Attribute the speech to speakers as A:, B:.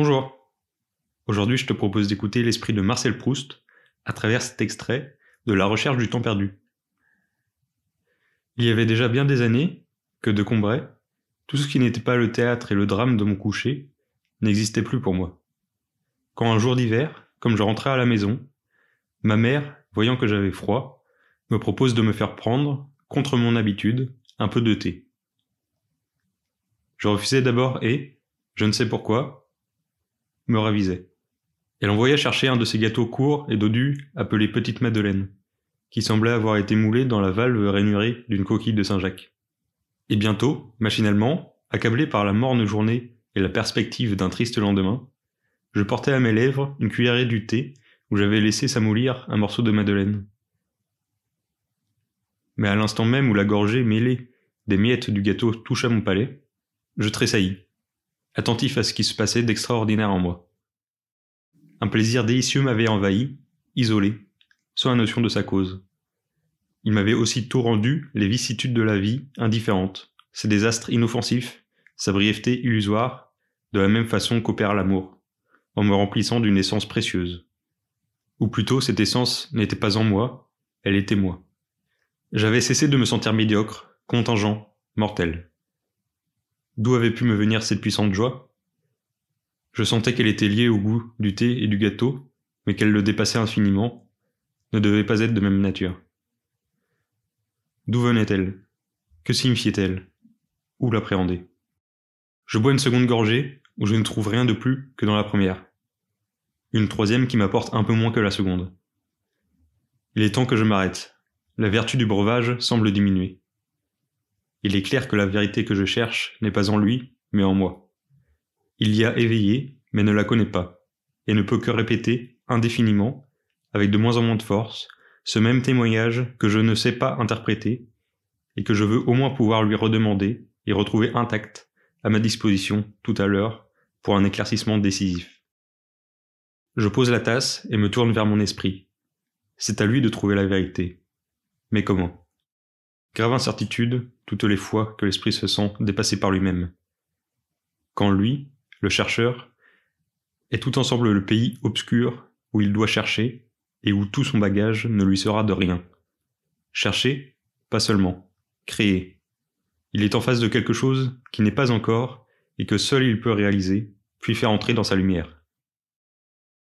A: Bonjour. Aujourd'hui, je te propose d'écouter l'esprit de Marcel Proust à travers cet extrait de La recherche du temps perdu. Il y avait déjà bien des années que de Combray, tout ce qui n'était pas le théâtre et le drame de mon coucher n'existait plus pour moi. Quand un jour d'hiver, comme je rentrais à la maison, ma mère, voyant que j'avais froid, me propose de me faire prendre, contre mon habitude, un peu de thé. Je refusai d'abord et, je ne sais pourquoi, me ravisai. Elle envoya chercher un de ces gâteaux courts et dodus appelés Petite Madeleine, qui semblait avoir été moulé dans la valve rainurée d'une coquille de Saint-Jacques. Et bientôt, machinalement, accablé par la morne journée et la perspective d'un triste lendemain, je portais à mes lèvres une cuillerée du thé où j'avais laissé s'amoulir un morceau de madeleine. Mais à l'instant même où la gorgée mêlée des miettes du gâteau toucha mon palais, je tressaillis, attentif à ce qui se passait d'extraordinaire en moi. Un plaisir délicieux m'avait envahi, isolé, sans la notion de sa cause. Il m'avait aussi tout rendu les vicissitudes de la vie indifférentes, ses désastres inoffensifs, sa brièveté illusoire, de la même façon qu'opère l'amour, en me remplissant d'une essence précieuse. Ou plutôt, cette essence n'était pas en moi, elle était moi. J'avais cessé de me sentir médiocre, contingent, mortel. D'où avait pu me venir cette puissante joie? Je sentais qu'elle était liée au goût du thé et du gâteau, mais qu'elle le dépassait infiniment, ne devait pas être de même nature. D'où venait-elle? Que signifiait-elle? Où l'appréhender? Je bois une seconde gorgée, où je ne trouve rien de plus que dans la première. Une troisième qui m'apporte un peu moins que la seconde. Il est temps que je m'arrête. La vertu du breuvage semble diminuer. Il est clair que la vérité que je cherche n'est pas en lui, mais en moi. Il y a éveillé, mais ne la connaît pas, et ne peut que répéter, indéfiniment, avec de moins en moins de force, ce même témoignage que je ne sais pas interpréter, et que je veux au moins pouvoir lui redemander et retrouver intact, à ma disposition, tout à l'heure, pour un éclaircissement décisif. Je pose la tasse et me tourne vers mon esprit. C'est à lui de trouver la vérité. Mais comment? Grave incertitude toutes les fois que l'esprit se sent dépassé par lui-même. Quand lui, le chercheur, est tout ensemble le pays obscur où il doit chercher et où tout son bagage ne lui sera de rien. Chercher, pas seulement, créer. Il est en face de quelque chose qui n'est pas encore et que seul il peut réaliser, puis faire entrer dans sa lumière.